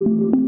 Hey,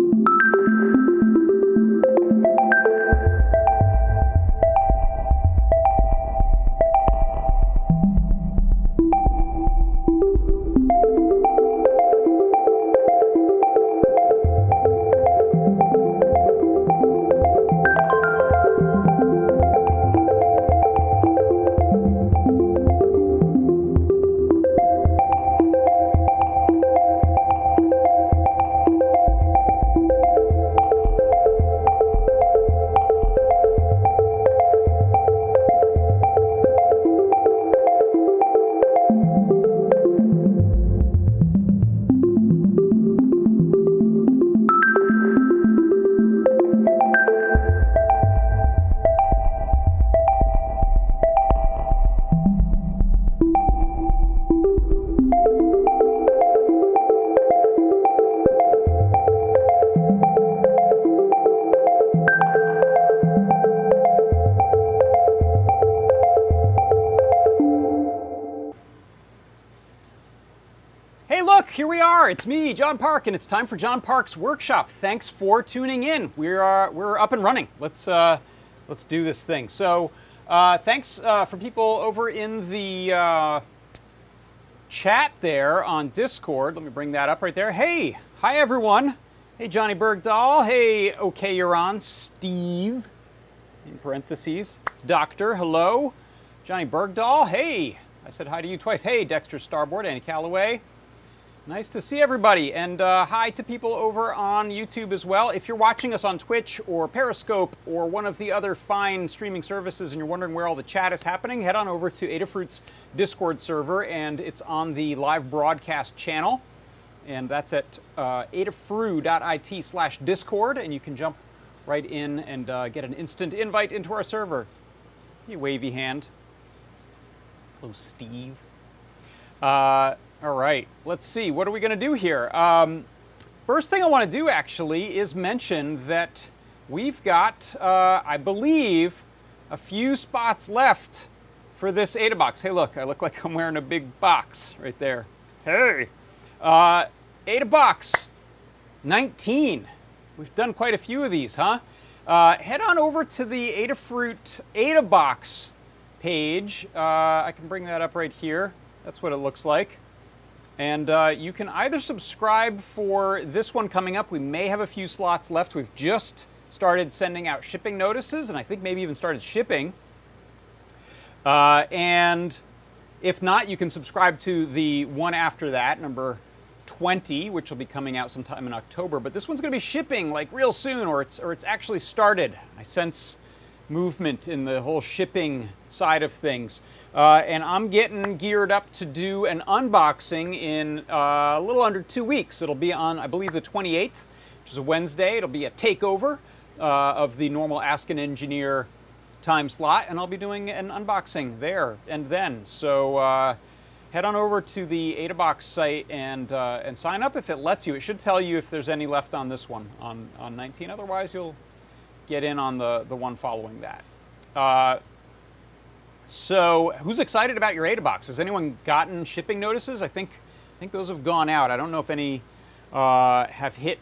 are. John Park, and it's time for John Park's workshop. Thanks for tuning in. We're uh, we're up and running. Let's uh, let's do this thing. So, uh, thanks uh, for people over in the uh, chat there on Discord. Let me bring that up right there. Hey, hi everyone. Hey, Johnny Bergdahl. Hey, okay, you're on. Steve, in parentheses. Doctor, hello. Johnny Bergdahl. Hey, I said hi to you twice. Hey, Dexter Starboard, Annie Calloway. Nice to see everybody, and uh, hi to people over on YouTube as well. If you're watching us on Twitch or Periscope or one of the other fine streaming services and you're wondering where all the chat is happening, head on over to Adafruit's Discord server, and it's on the live broadcast channel. And that's at uh, adafru.it slash discord, and you can jump right in and uh, get an instant invite into our server. You wavy hand. Hello, Steve. Uh, all right, let's see. What are we going to do here? Um, first thing I want to do actually is mention that we've got, uh, I believe, a few spots left for this ADA box. Hey, look, I look like I'm wearing a big box right there. Hey. Uh, ADA box 19. We've done quite a few of these, huh? Uh, head on over to the Adafruit ADA box page. Uh, I can bring that up right here. That's what it looks like. And uh, you can either subscribe for this one coming up. We may have a few slots left. We've just started sending out shipping notices, and I think maybe even started shipping. Uh, and if not, you can subscribe to the one after that, number 20, which will be coming out sometime in October. But this one's going to be shipping like real soon, or it's or it's actually started. I sense movement in the whole shipping side of things. Uh, and I'm getting geared up to do an unboxing in uh, a little under two weeks. It'll be on, I believe, the 28th, which is a Wednesday. It'll be a takeover uh, of the normal Ask an Engineer time slot, and I'll be doing an unboxing there and then. So uh, head on over to the AdaBox site and uh, and sign up if it lets you. It should tell you if there's any left on this one on on 19. Otherwise, you'll get in on the the one following that. So, who's excited about your AdaBox? Has anyone gotten shipping notices? I think I think those have gone out. I don't know if any uh, have hit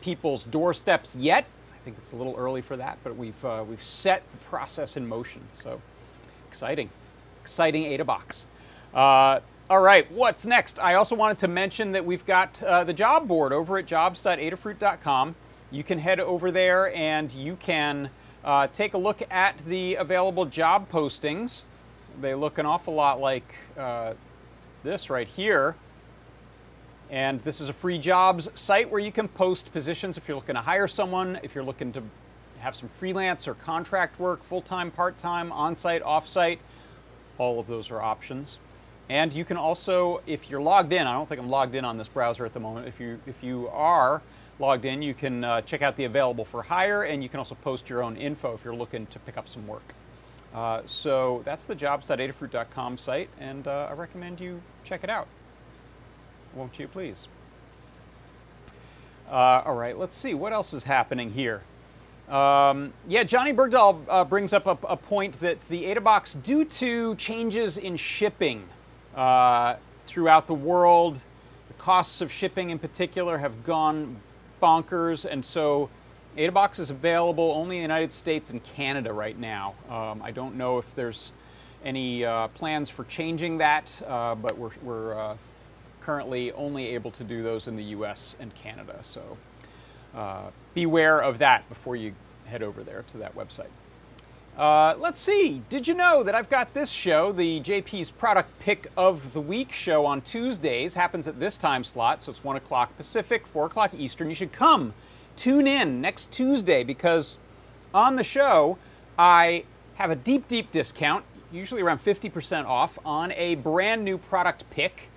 people's doorsteps yet. I think it's a little early for that, but we've uh, we've set the process in motion. So, exciting, exciting AdaBox. Uh, all right, what's next? I also wanted to mention that we've got uh, the job board over at jobs.adafruit.com. You can head over there and you can uh, take a look at the available job postings. They look an awful lot like uh, this right here. And this is a free jobs site where you can post positions if you're looking to hire someone, if you're looking to have some freelance or contract work, full-time, part-time, on-site, off-site. All of those are options. And you can also, if you're logged in, I don't think I'm logged in on this browser at the moment. If you, if you are, logged in, you can uh, check out the available for hire and you can also post your own info if you're looking to pick up some work. Uh, so that's the jobs.adafruit.com site and uh, I recommend you check it out. Won't you please? Uh, all right, let's see what else is happening here. Um, yeah, Johnny Bergdahl uh, brings up a, a, point that the AdaBox, due to changes in shipping uh, throughout the world, the costs of shipping in particular have gone bonkers, and so AdaBox is available only in the United States and Canada right now. Um, I don't know if there's any uh, plans for changing that, uh, but we're, we're uh, currently only able to do those in the US and Canada. So uh, beware of that before you head over there to that website. Uh, let's see. Did you know that I've got this show, the JP's Product Pick of the Week show on Tuesdays, happens at this time slot, so it's 1 o'clock Pacific, 4 o'clock Eastern. You should come, tune in next Tuesday because on the show I have a deep, deep discount, usually around 50% off, on a brand new product pick.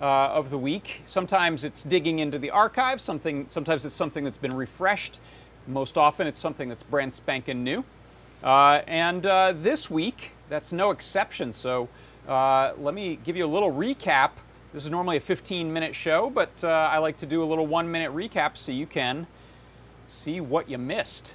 Uh, of the week. Sometimes it's digging into the archive, something, sometimes it's something that's been refreshed. Most often it's something that's brand spanking new. Uh, and uh, this week, that's no exception. So uh, let me give you a little recap. This is normally a 15 minute show, but I like to do a little one minute recap so you can see what you missed.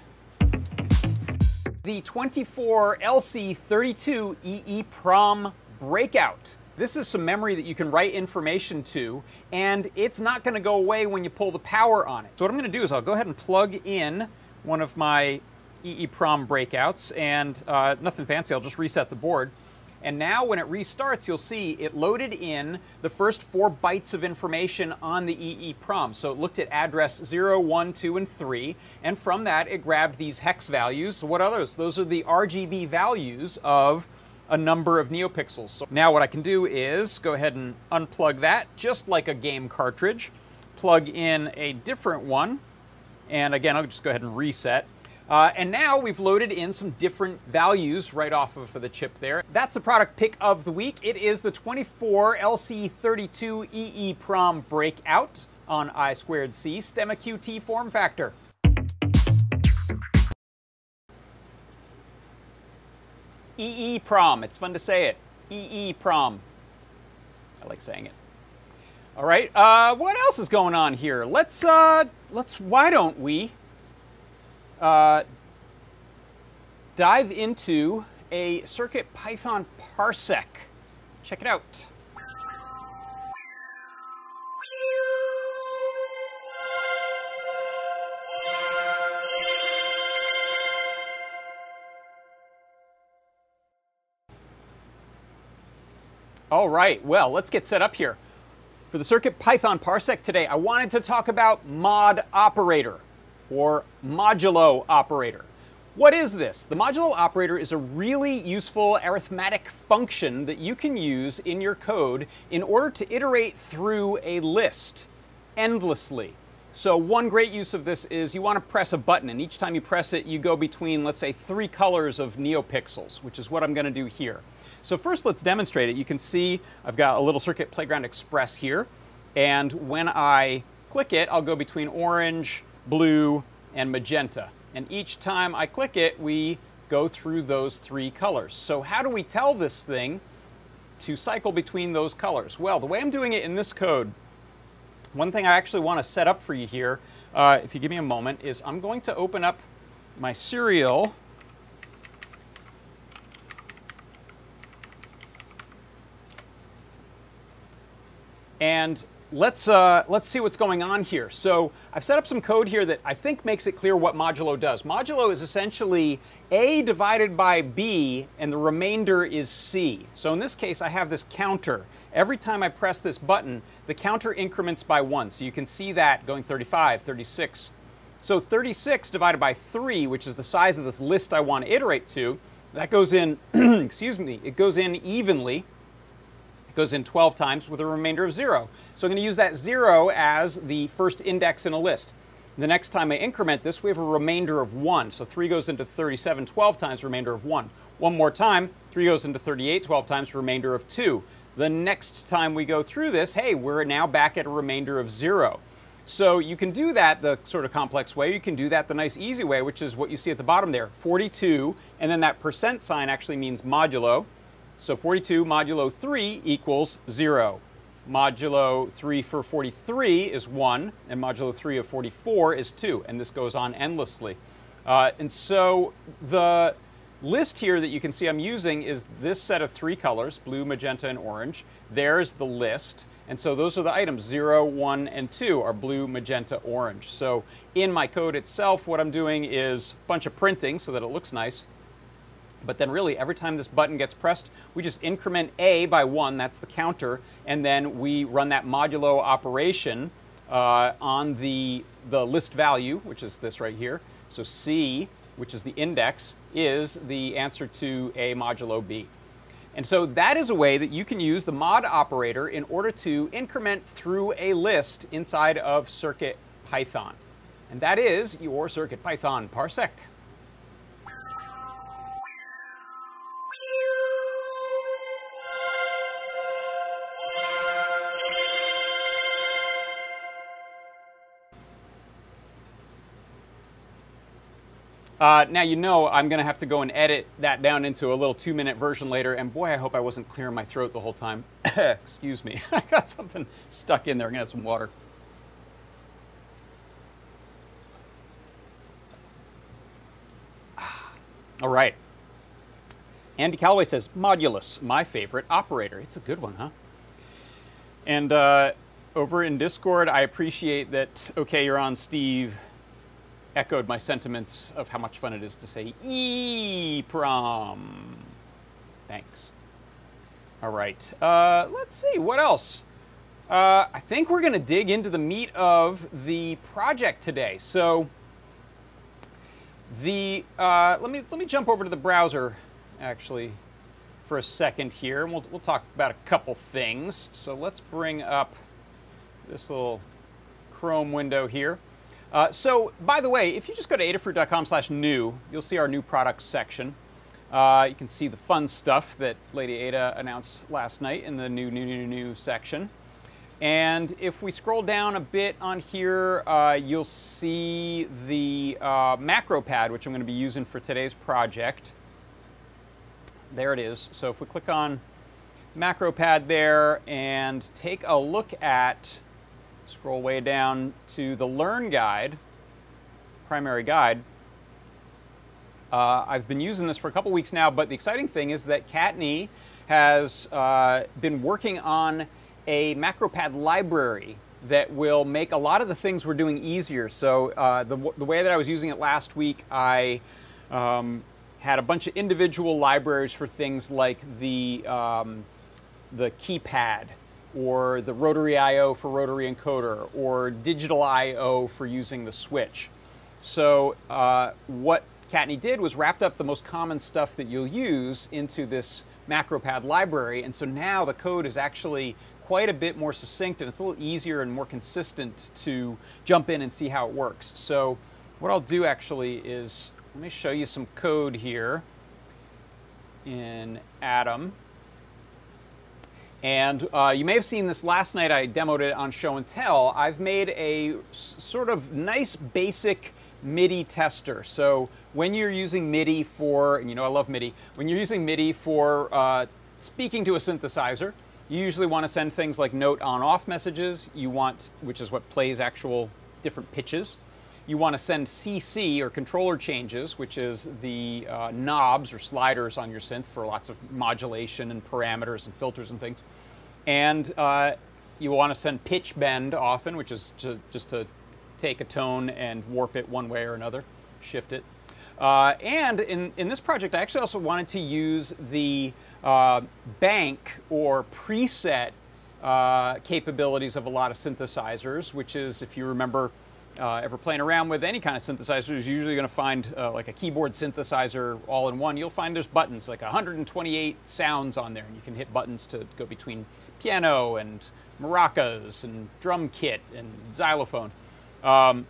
The 24 LC32 EEPROM breakout. This is some memory that you can write information to, and it's not going to go away when you pull the power on it. So what I'm going to do is I'll go ahead and plug in one of my EEPROM breakouts, and uh, nothing fancy, I'll just reset the board. And now when it restarts, you'll see it loaded in the first four bytes of information on the EEPROM. So it looked at address 0, 1, 2, and 3, and from that it grabbed these hex values. So what are those? Those are the RGB values of a number of NeoPixels. So now what I can do is go ahead and unplug that, just like a game cartridge, plug in a different one, and again, I'll just go ahead and reset. Uh, and now we've loaded in some different values right off of the chip there. That's the product pick of the week. It is the 24 LC32 EEPROM Breakout on I squared C STEMMA QT form factor. EEPROM, it's fun to say it. EEPROM. I like saying it. All right, uh, what else is going on here? Let's, uh, let's, why don't we uh, dive into a Circuit Python parsec. Check it out. All right, well, let's get set up here. For the Circuit Python parsec today, I wanted to talk about mod operator or modulo operator. What is this? The modulo operator is a really useful arithmetic function that you can use in your code in order to iterate through a list endlessly. So one great use of this is you want to press a button, and each time you press it, you go between, let's say, three colors of neopixels, which is what I'm going to do here. So first, let's demonstrate it. You can see I've got a little Circuit Playground Express here, and when I click it, I'll go between orange, blue, and magenta. And each time I click it, we go through those three colors. So how do we tell this thing to cycle between those colors? Well, the way I'm doing it in this code, one thing I actually want to set up for you here, uh, if you give me a moment, is I'm going to open up my serial and let's, uh, let's see what's going on here. So I've set up some code here that I think makes it clear what modulo does. Modulo is essentially A divided by B, and the remainder is C. So in this case, I have this counter. Every time I press this button, the counter increments by one. So you can see that going 35, 36. So 36 divided by 3, which is the size of this list I want to iterate to, that goes in, excuse me, it goes in evenly goes in 12 times with a remainder of 0. So I'm going to use that 0 as the first index in a list. The next time I increment this, we have a remainder of 1. So 3 goes into 37 12 times, remainder of 1. One more time, 3 goes into 38 12 times, remainder of 2. The next time we go through this, hey, we're now back at a remainder of 0. So you can do that the sort of complex way. You can do that the nice easy way, which is what you see at the bottom there, 42, and then that percent sign actually means modulo. So 42 modulo 3 equals 0. Modulo 3 for 43 is 1, and modulo 3 of 44 is 2, and this goes on endlessly. Uh, and so the list here that you can see I'm using is this set of three colors, blue, magenta, and orange. There's the list. And so those are the items, 0, 1, and 2 are blue, magenta, orange. So in my code itself, what I'm doing is a bunch of printing so that it looks nice. But then really, every time this button gets pressed, we just increment A by 1, that's the counter, and then we run that modulo operation uh, on the, the list value, which is this right here. So C, which is the index, is the answer to A modulo B. And so that is a way that you can use the mod operator in order to increment through a list inside of Circuit Python. And that is your Circuit Python parsec. Uh, now you know I'm going to have to go and edit that down into a little two-minute version later, and boy, I hope I wasn't clearing my throat the whole time. Excuse me, I got something stuck in there. I'm going to have some water. All right. Andy Calloway says, modulus, my favorite operator. It's a good one, huh? And uh, over in Discord, I appreciate that, okay, you're on Steve echoed my sentiments of how much fun it is to say EEPROM. Thanks. All right, uh, let's see, what else? Uh, I think we're to dig into the meat of the project today. So, the uh, let me let me jump over to the browser, actually, for a second here, and we'll we'll talk about a couple things. So let's bring up this little Chrome window here. Uh, so, by the way, if you just go to adafruit.com slash new, you'll see our new products section. Uh, you can see the fun stuff that Lady Ada announced last night in the new, new, new, new section. And if we scroll down a bit on here, uh, you'll see the uh, macro pad, which I'm going to be using for today's project. There it is. So if we click on macro pad there and take a look at Scroll way down to the Learn Guide, primary guide. Uh, I've been using this for a couple weeks now, but the exciting thing is that Kattni has uh, been working on a MacroPad library that will make a lot of the things we're doing easier. So uh, the, the way that I was using it last week, I um, had a bunch of individual libraries for things like the, um, the keypad or the rotary I.O. for rotary encoder, or digital I.O. for using the switch. So uh, what Kattni did was wrapped up the most common stuff that you'll use into this MacroPad library, and so now the code is actually quite a bit more succinct and it's a little easier and more consistent to jump in and see how it works. So what I'll do actually is, let me show you some code here in Atom. And uh, you may have seen this last night, I demoed it on Show and Tell. I've made a sort of nice basic MIDI tester. So when you're using MIDI for, and you know I love MIDI, when you're using MIDI for uh, speaking to a synthesizer, you usually want to send things like note on off messages. You want, which is what plays actual different pitches. You want to send CC or controller changes, which is the uh, knobs or sliders on your synth for lots of modulation and parameters and filters and things. And uh, you want to send pitch bend often, which is to, just to take a tone and warp it one way or another, shift it. Uh, and in, in this project, I actually also wanted to use the uh, bank or preset uh, capabilities of a lot of synthesizers, which is, if you remember, uh, ever playing around with any kind of synthesizer you're usually going to find uh, like a keyboard synthesizer all in one. You'll find there's buttons, like 128 sounds on there, and you can hit buttons to go between piano and maracas and drum kit and xylophone. Um,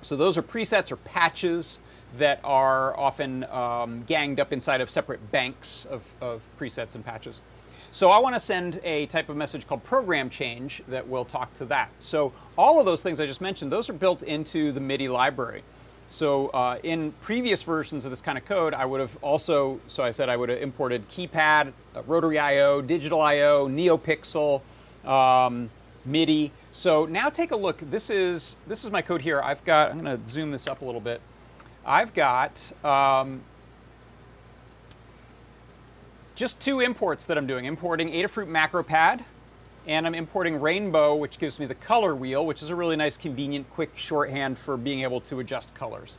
so those are presets or patches that are often um, ganged up inside of separate banks of, of presets and patches. So I want to send a type of message called program change that will talk to that. So all of those things I just mentioned, those are built into the MIDI library. So uh, in previous versions of this kind of code, I would have also, so I said I would have imported keypad, uh, rotary I.O., digital I.O., NeoPixel, um, MIDI. So now take a look. This is, this is my code here. I've got, I'm going to zoom this up a little bit. I've got um, just two imports that I'm doing. Importing Adafruit MacroPad and I'm importing Rainbow, which gives me the color wheel, which is a really nice, convenient, quick shorthand for being able to adjust colors.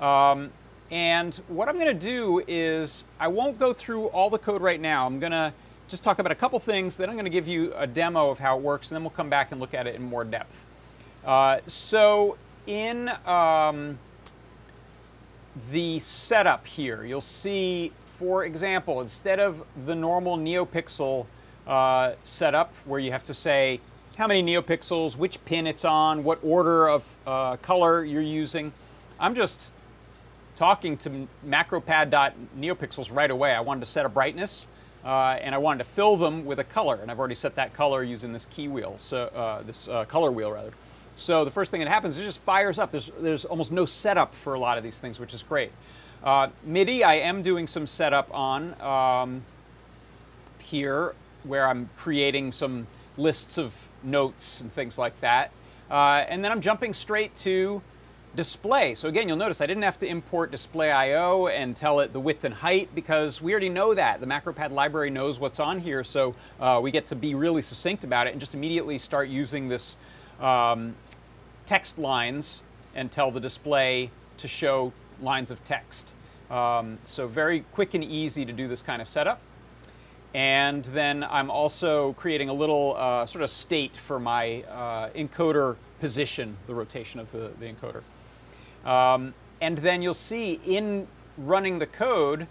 Um, and what I'm going to do is I won't go through all the code right now. I'm going to just talk about a couple things, then I'm going to give you a demo of how it works, and then we'll come back and look at it in more depth. Uh, so in um, the setup here, you'll see, for example, instead of the normal NeoPixel uh, setup where you have to say how many NeoPixels, which pin it's on, what order of uh, color you're using, I'm just talking to macropad.neopixels right away. I wanted to set a brightness uh, and I wanted to fill them with a color, and I've already set that color using this key wheel, so uh, this uh, color wheel rather. So the first thing that happens is it just fires up. There's, there's almost no setup for a lot of these things, which is great. Uh, MIDI, I am doing some setup on um, here, where I'm creating some lists of notes and things like that. Uh, and then I'm jumping straight to display. So again, you'll notice I didn't have to import display IO and tell it the width and height because we already know that. The MacroPad library knows what's on here, so uh, we get to be really succinct about it and just immediately start using this um, text lines and tell the display to show lines of text. Um, so very quick and easy to do this kind of setup. And then I'm also creating a little uh, sort of state for my uh, encoder position, the rotation of the, the encoder. Um, and then you'll see in running the code,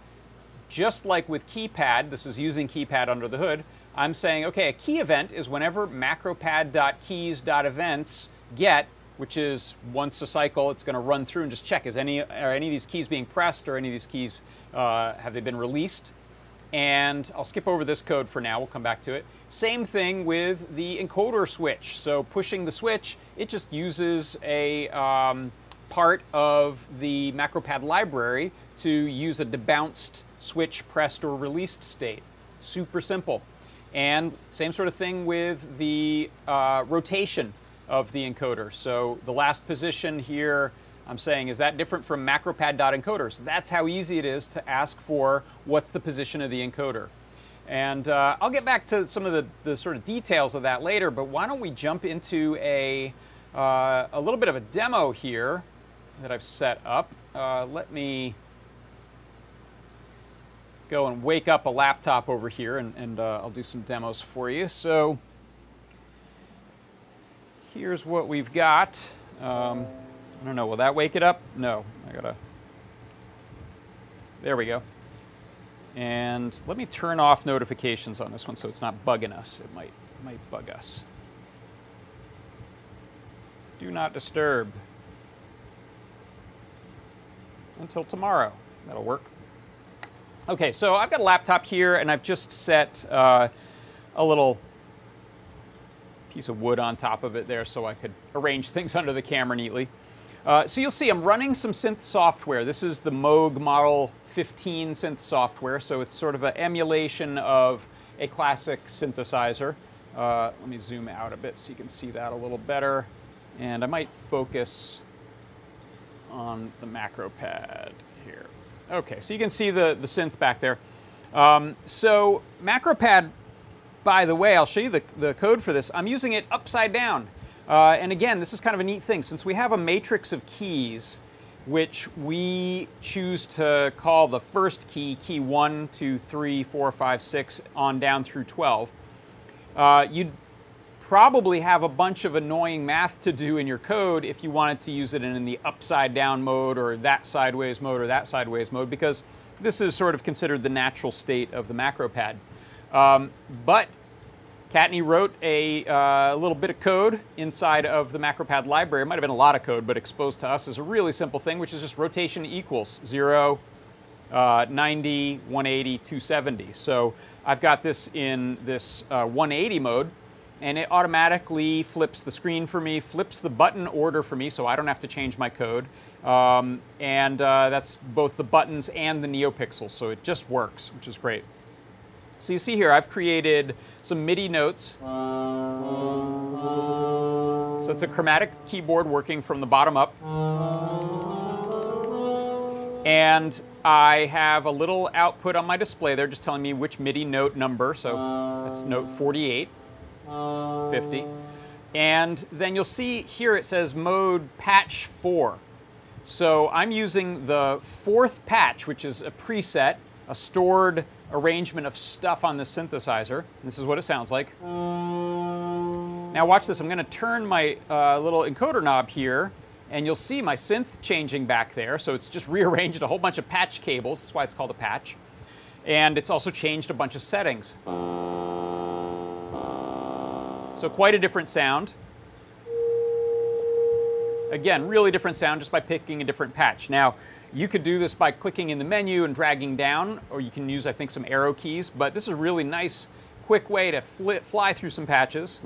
just like with KeyPad, this is using KeyPad under the hood, I'm saying, okay, a key event is whenever macropad.keys.events get, which is once a cycle, it's going to run through and just check, is any, are any of these keys being pressed or any of these keys, uh, have they been released? And I'll skip over this code for now, we'll come back to it. Same thing with the encoder switch. So pushing the switch, it just uses a, um, part of the MacroPad library to use a debounced switch pressed or released state. Super simple. And same sort of thing with the uh, rotation of the encoder. So the last position here, I'm saying, is that different from macropad.encoder? So that's how easy it is to ask for what's the position of the encoder. And uh, I'll get back to some of the, the sort of details of that later, but why don't we jump into a, uh, a little bit of a demo here that I've set up. Uh, let me go and wake up a laptop over here and, and uh, I'll do some demos for you. So here's what we've got. Um, I don't know, will that wake it up? No, I gotta, there we go. And let me turn off notifications on this one so it's not bugging us. It might, might bug us. Do not disturb until tomorrow. That'll work. Okay, so I've got a laptop here and I've just set uh, a little piece of wood on top of it there so I could arrange things under the camera neatly. Uh, so you'll see I'm running some synth software. This is the Moog Model 15 synth software, so it's sort of an emulation of a classic synthesizer. Uh, let me zoom out a bit so you can see that a little better. And I might focus on the macro pad here. Okay, so you can see the, the synth back there. Um, so MacroPad, by the way, I'll show you the, the code for this. I'm using it upside down. Uh, and again, this is kind of a neat thing. Since we have a matrix of keys, which we choose to call the first key, key 1, 2, 3, 4, 5, 6, on down through 12, uh, you'd probably have a bunch of annoying math to do in your code if you wanted to use it in the upside down mode or that sideways mode or that sideways mode because this is sort of considered the natural state of the macro pad. Um, but Kattni wrote a uh, little bit of code inside of the MacroPad library. It might have been a lot of code, but exposed to us is a really simple thing, which is just rotation equals 0, uh, 90, 180, 270. So I've got this in this uh, 180 mode, and it automatically flips the screen for me, flips the button order for me so I don't have to change my code. Um, and uh, that's both the buttons and the NeoPixels, so it just works, which is great. So you see here, I've created some MIDI notes. So it's a chromatic keyboard working from the bottom up. And I have a little output on my display there just telling me which MIDI note number, so that's note 48. 50. And then you'll see here it says mode patch 4. So I'm using the fourth patch, which is a preset, a stored arrangement of stuff on the synthesizer. This is what it sounds like. Now watch this, I'm going to turn my uh, little encoder knob here and you'll see my synth changing back there. So it's just rearranged a whole bunch of patch cables. That's why it's called a patch. And it's also changed a bunch of settings. So quite a different sound. Again, really different sound just by picking a different patch. Now, you could do this by clicking in the menu and dragging down, or you can use, I think, some arrow keys, but this is a really nice, quick way to fly through some patches.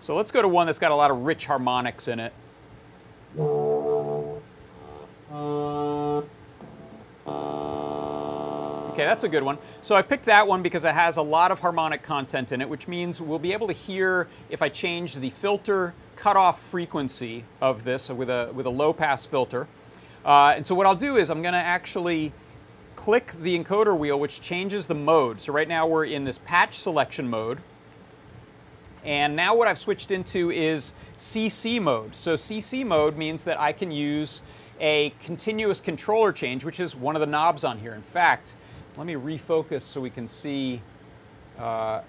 So let's go to one that's got a lot of rich harmonics in it. Okay, that's a good one. So I picked that one because it has a lot of harmonic content in it, which means we'll be able to hear if I change the filter cutoff frequency of this with a, with a low pass filter. Uh, and so what I'll do is I'm going to actually click the encoder wheel, which changes the mode. So right now we're in this patch selection mode. And now what I've switched into is CC mode. So CC mode means that I can use a continuous controller change, which is one of the knobs on here. In fact, let me refocus so we can see, uh,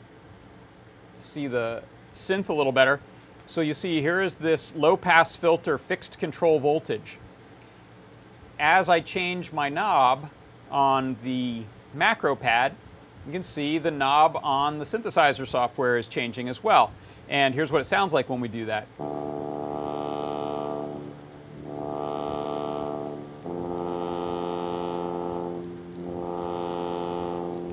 see the synth a little better. So you see here is this low pass filter fixed control voltage. As I change my knob on the macro pad, you can see the knob on the synthesizer software is changing as well. And here's what it sounds like when we do that.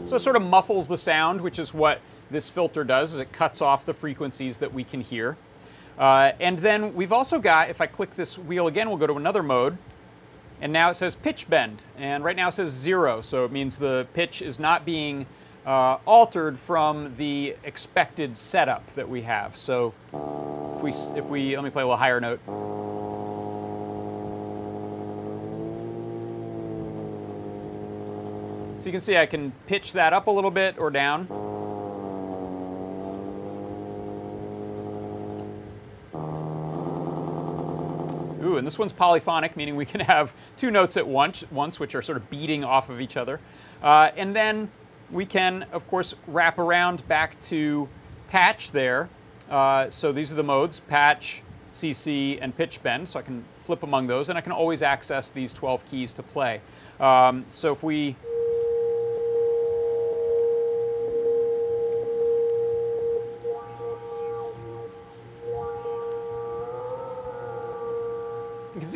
So it sort of muffles the sound, which is what this filter does, is it cuts off the frequencies that we can hear. Uh, and then we've also got, if I click this wheel again, we'll go to another mode. And now it says pitch bend. And right now it says zero, so it means the pitch is not being uh, altered from the expected setup that we have. So if we, if we, let me play a little higher note. So you can see I can pitch that up a little bit or down. Ooh, and this one's polyphonic, meaning we can have two notes at once, once which are sort of beating off of each other. Uh, and then we can, of course, wrap around back to patch there. Uh, so these are the modes, patch, CC, and pitch bend. So I can flip among those, and I can always access these 12 keys to play. Um, so if we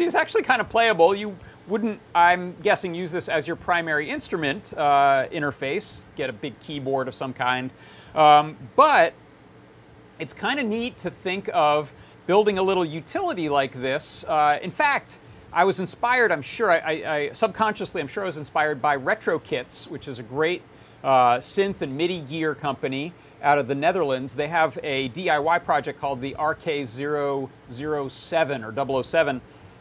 It's actually kind of playable. You wouldn't, I'm guessing, use this as your primary instrument uh, interface, get a big keyboard of some kind. Um, but it's kind of neat to think of building a little utility like this. Uh, in fact, I was inspired, I'm sure, I, I, subconsciously, I'm sure I was inspired by RetroKits, which is a great uh, synth and MIDI gear company out of the Netherlands. They have a DIY project called the RK007 or 007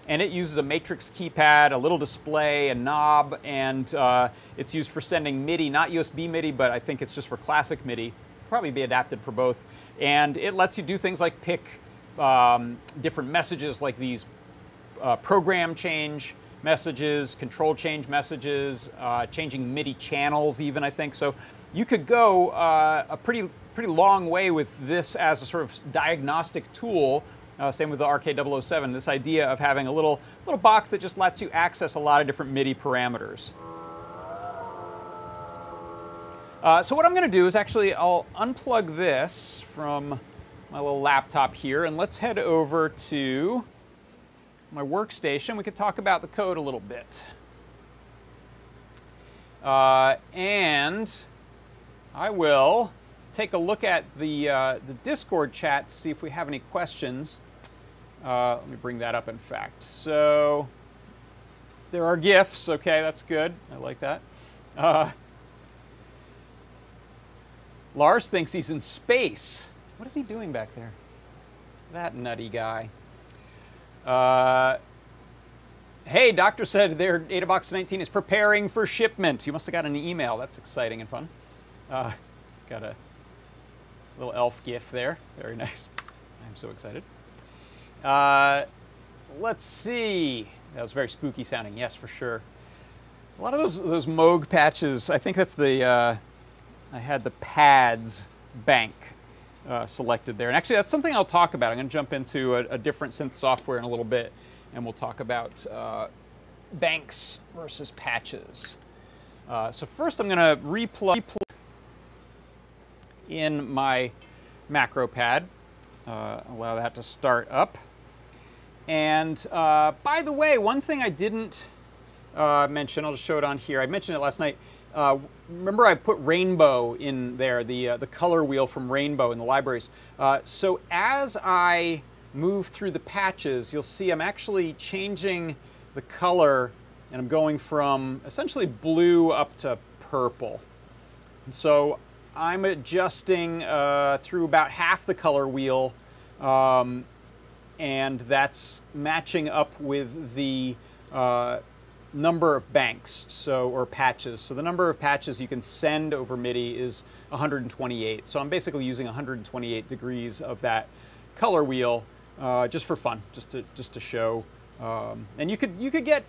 and it uses a matrix keypad, a little display, a knob, and uh, it's used for sending MIDI, not USB MIDI, but I think it's just for classic MIDI. Probably be adapted for both. And it lets you do things like pick um, different messages like these uh, program change messages, control change messages, uh, changing MIDI channels even, I think. So you could go uh, a pretty, pretty long way with this as a sort of diagnostic tool uh, same with the RK007, this idea of having a little, little box that just lets you access a lot of different MIDI parameters. Uh, so what I'm going to do is actually I'll unplug this from my little laptop here and let's head over to my workstation. We could talk about the code a little bit. Uh, and I will take a look at the, uh, the Discord chat to see if we have any questions. Uh, let me bring that up in fact. So there are GIFs. Okay, that's good. I like that. Uh, Lars thinks he's in space. What is he doing back there? That nutty guy. Uh, Hey, doctor said their AdaBox 19 is preparing for shipment. You must have got an email. That's exciting and fun. Uh, got a little elf gif there. Very nice. I'm so excited. Uh, let's see. That was very spooky sounding. Yes, for sure. A lot of those those Moog patches. I think that's the. Uh, I had the pads bank uh, selected there, and actually that's something I'll talk about. I'm going to jump into a, a different synth software in a little bit and we'll talk about uh, banks versus patches. Uh, so first I'm going to replug in my macro pad, uh, allow that to start up. And uh, by the way, one thing I didn't uh, mention, I'll just show it on here. I mentioned it last night. Uh, remember I put Rainbow in there, the, the color wheel from Rainbow in the libraries. so as I move through the patches, you'll see I'm actually changing the color and I'm going from essentially blue up to purple. And so I'm adjusting uh, through about half the color wheel um, and that's matching up with the uh, number of banks so or patches. So the number of patches you can send over MIDI is 128. So I'm basically using 128 degrees of that color wheel uh, just for fun, just to just to show. Um, and you could you could get,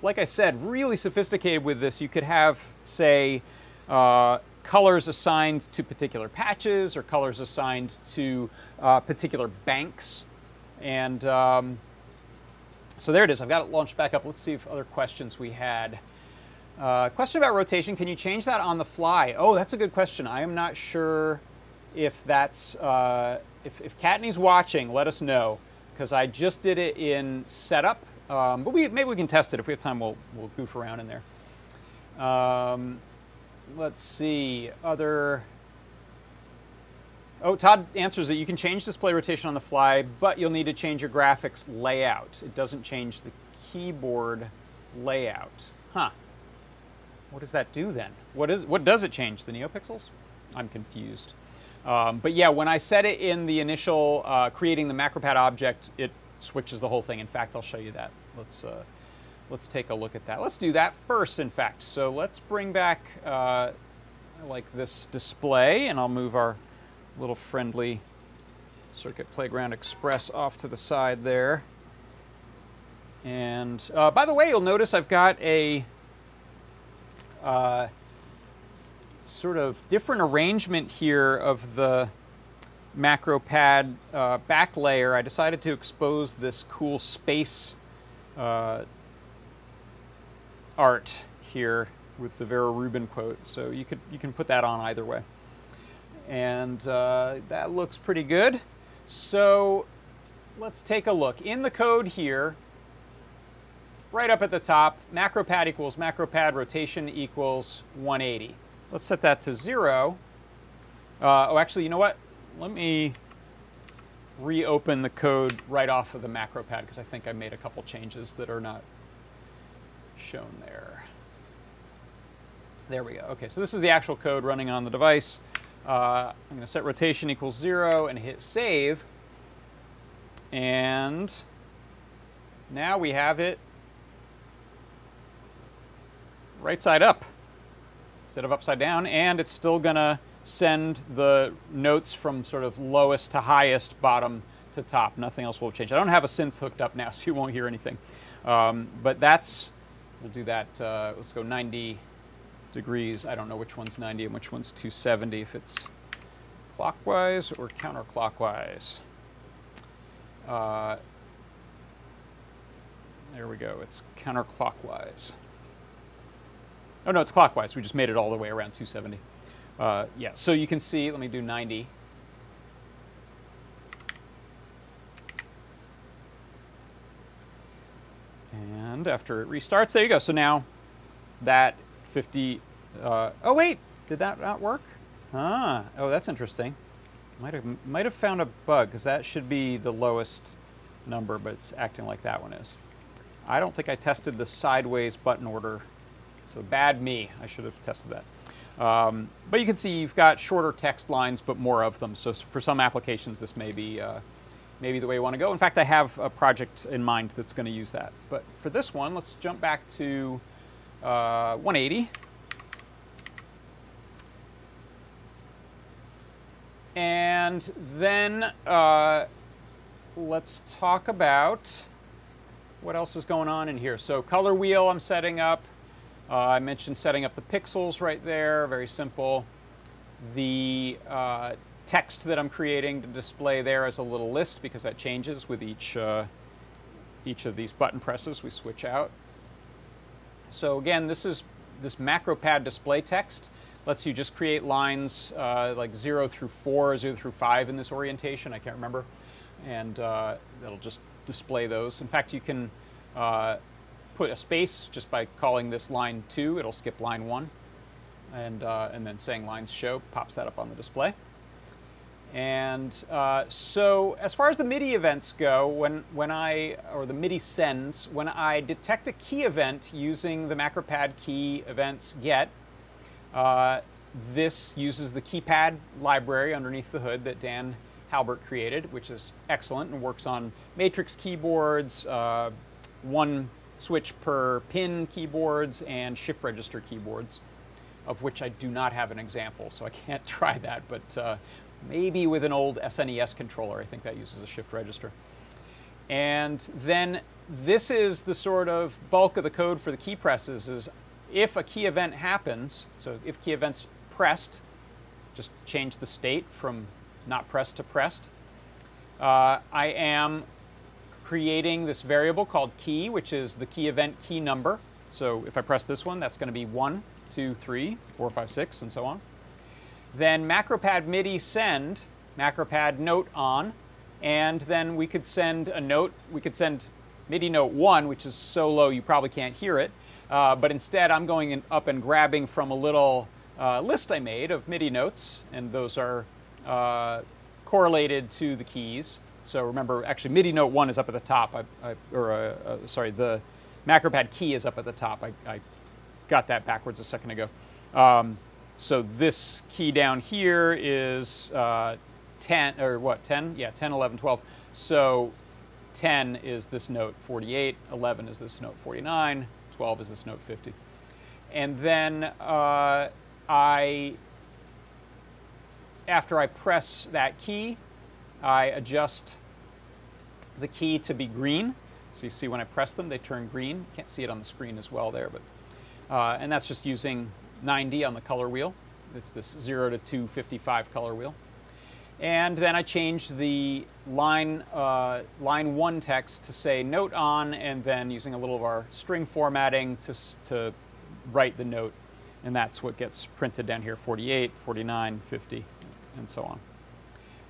like I said, really sophisticated with this. You could have, say, uh, colors assigned to particular patches or colors assigned to uh, particular banks, and um, so there it is. I've got it launched back up. Let's see if other questions we had. Uh, question about rotation. Can you change that on the fly? Oh, that's a good question. I am not sure if that's uh, if, if Kattni's watching, let us know because I just did it in setup. Um, but we, maybe we can test it. If we have time, we'll, we'll goof around in there. Um, let's see, other... Oh, Todd answers that you can change display rotation on the fly, but you'll need to change your graphics layout. It doesn't change the keyboard layout. Huh. What does that do then? What, is, what does it change? The NeoPixels? I'm confused. Um, but yeah, when I set it in the initial uh, creating the MacroPad object, it switches the whole thing. In fact, I'll show you that. Let's, uh, let's take a look at that. Let's do that first, in fact. So let's bring back uh, like this display, and I'll move our little friendly Circuit Playground Express off to the side there. And uh, by the way, you'll notice I've got a uh, sort of different arrangement here of the macro pad uh, back layer, I decided to expose this cool space uh, art here with the Vera Rubin quote. So you could you can put that on either way. And uh, that looks pretty good. So let's take a look. In the code here, right up at the top, macro pad equals macro pad rotation equals 180. Let's set that to zero. Uh, oh, actually, you know what? Let me reopen the code right off of the macro pad because I think I made a couple changes that are not shown there. There we go. Okay, so this is the actual code running on the device. Uh, I'm going to set rotation equals zero and hit save. And now we have it right side up instead of upside down, and it's still going to send the notes from sort of lowest to highest, bottom to top. Nothing else will change. I don't have a synth hooked up now, so you won't hear anything. Um, but that's, we'll do that, uh, let's go 90 degrees. I don't know which one's 90 and which one's 270, if it's clockwise or counterclockwise. Uh, there we go, it's counterclockwise. Oh, no, it's clockwise. We just made it all the way around 270. Uh, yeah, so you can see, let me do 90. And after it restarts, there you go. So now that 50, uh, oh wait, did that not work? Ah, oh, that's interesting. Might have, might have found a bug because that should be the lowest number, but it's acting like that one is. I don't think I tested the sideways button order so bad me. I should have tested that. Um, but you can see you've got shorter text lines, but more of them. So for some applications, this may be uh, maybe the way you want to go. In fact, I have a project in mind that's going to use that. But for this one, let's jump back to uh, 180. And then uh, let's talk about what else is going on in here. So color wheel I'm setting up. Uh, I mentioned setting up the pixels right there, very simple. The uh, text that I'm creating to display there as a little list because that changes with each, uh, each of these button presses we switch out. So again, this is this macro pad display text lets you just create lines uh, like 0 through 4, 0 through 5 in this orientation, I can't remember, and uh, it'll just display those. In fact, you can uh, put a space just by calling this line 2, it'll skip line 1, and, uh, and then saying lines show pops that up on the display. And uh, so as far as the MIDI events go, when, when I, or the MIDI sends, when I detect a key event using the MacroPad key events get, uh, this uses the keypad library underneath the hood that Dan Halbert created, which is excellent and works on matrix keyboards, uh, one switch per pin keyboards, and shift register keyboards, of which I do not have an example, so I can't try that, but uh, maybe with an old SNES controller. I think that uses a shift register. And then this is the sort of bulk of the code for the key presses is if a key event happens, so if key event's pressed, just change the state from not pressed to pressed. Uh, I am creating this variable called key, which is the key event key number. So if I press this one, that's going to be 1, 2, 3, 4, 5, 6, and so on. Then macropad MIDI send, macropad note on, and then we could send a note. We could send MIDI note 1, which is so low you probably can't hear it. Uh, but instead, I'm going in, up and grabbing from a little uh, list I made of MIDI notes, and those are uh, correlated to the keys. So remember, actually, MIDI note 1 is up at the top, I, I, or uh, uh, sorry, the macropad key is up at the top. I, I got that backwards a second ago. Um, so this key down here is uh, 10, or what, 10? Yeah, 10, 11, 12. So 10 is this note 48, 11 is this note 49, 12 is this note 50. And then uh, I, after I press that key, I adjust the key to be green. So you see when I press them, they turn green. Can't see it on the screen as well there, but uh, and that's just using 90 on the color wheel. It's this 0 to 255 color wheel. And then I change the line, uh, line 1 text to say note on, and then using a little of our string formatting to, to write the note. And that's what gets printed down here 48, 49, 50, and so on.